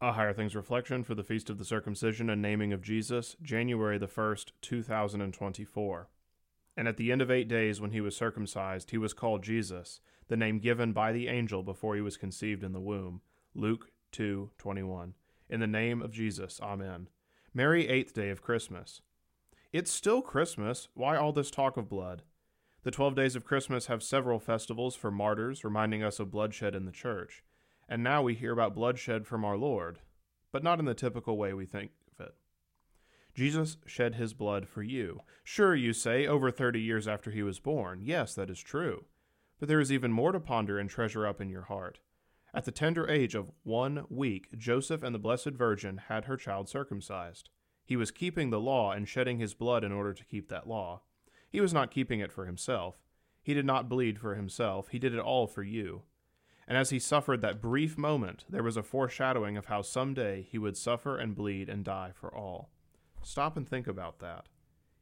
A Higher Things Reflection for the Feast of the Circumcision and Naming of Jesus, January the 1st, 2024. And at the end of eight days, when he was circumcised, he was called Jesus, the name given by the angel before he was conceived in the womb. Luke 2 21. In the name of Jesus, Amen. Merry eighth day of Christmas. It's still Christmas. Why all this talk of blood? The twelve days of Christmas have several festivals for martyrs, reminding us of bloodshed in the church and now we hear about bloodshed from our Lord, but not in the typical way we think of it. Jesus shed his blood for you. Sure, you say, over 30 years after he was born. Yes, that is true. But there is even more to ponder and treasure up in your heart. At the tender age of one week, Joseph and the Blessed Virgin had her child circumcised. He was keeping the law and shedding his blood in order to keep that law. He was not keeping it for himself. He did not bleed for himself. He did it all for you and as he suffered that brief moment, there was a foreshadowing of how someday he would suffer and bleed and die for all. Stop and think about that.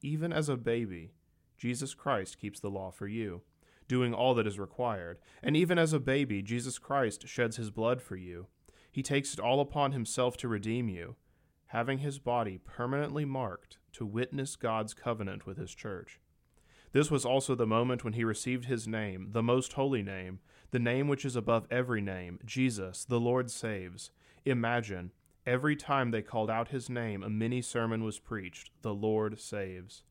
Even as a baby, Jesus Christ keeps the law for you, doing all that is required. And even as a baby, Jesus Christ sheds his blood for you. He takes it all upon himself to redeem you, having his body permanently marked to witness God's covenant with his church. This was also the moment when he received his name, the most holy name, the name which is above every name, Jesus, the Lord saves. Imagine, every time they called out his name, a mini sermon was preached, The Lord saves.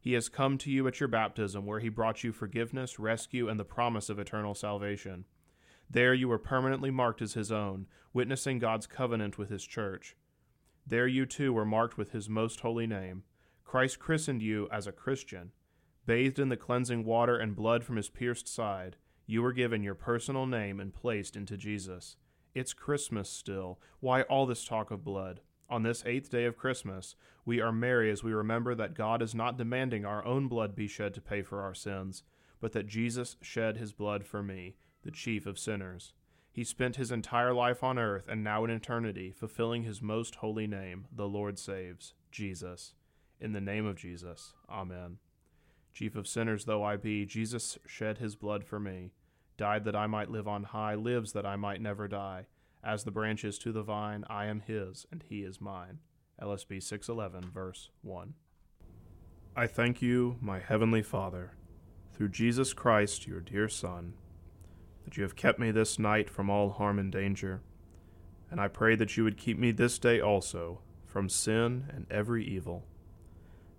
He has come to you at your baptism, where he brought you forgiveness, rescue, and the promise of eternal salvation. There you were permanently marked as his own, witnessing God's covenant with his church. There you too were marked with his most holy name. Christ christened you as a Christian. Bathed in the cleansing water and blood from his pierced side, you were given your personal name and placed into Jesus. It's Christmas still. Why all this talk of blood? On this eighth day of Christmas, we are merry as we remember that God is not demanding our own blood be shed to pay for our sins, but that Jesus shed his blood for me, the chief of sinners. He spent his entire life on earth and now in eternity, fulfilling his most holy name, the Lord saves, Jesus. In the name of Jesus, Amen. Chief of sinners though I be, Jesus shed his blood for me, died that I might live on high, lives that I might never die. As the branch is to the vine, I am his, and he is mine. LSB 611, verse 1. I thank you, my heavenly Father, through Jesus Christ, your dear Son, that you have kept me this night from all harm and danger, and I pray that you would keep me this day also from sin and every evil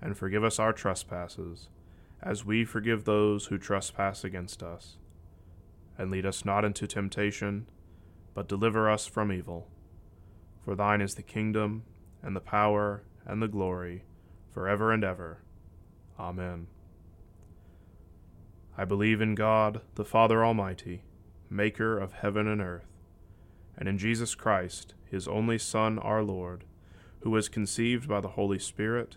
and forgive us our trespasses, as we forgive those who trespass against us. And lead us not into temptation, but deliver us from evil. For thine is the kingdom, and the power, and the glory, for ever and ever. Amen. I believe in God, the Father Almighty, maker of heaven and earth, and in Jesus Christ, his only Son, our Lord, who was conceived by the Holy Spirit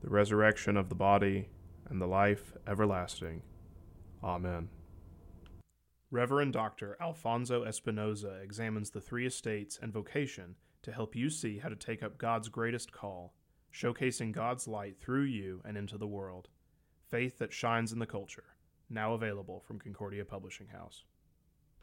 the resurrection of the body, and the life everlasting. Amen. Reverend Dr. Alfonso Espinosa examines the three estates and vocation to help you see how to take up God's greatest call, showcasing God's light through you and into the world. Faith that shines in the culture. Now available from Concordia Publishing House.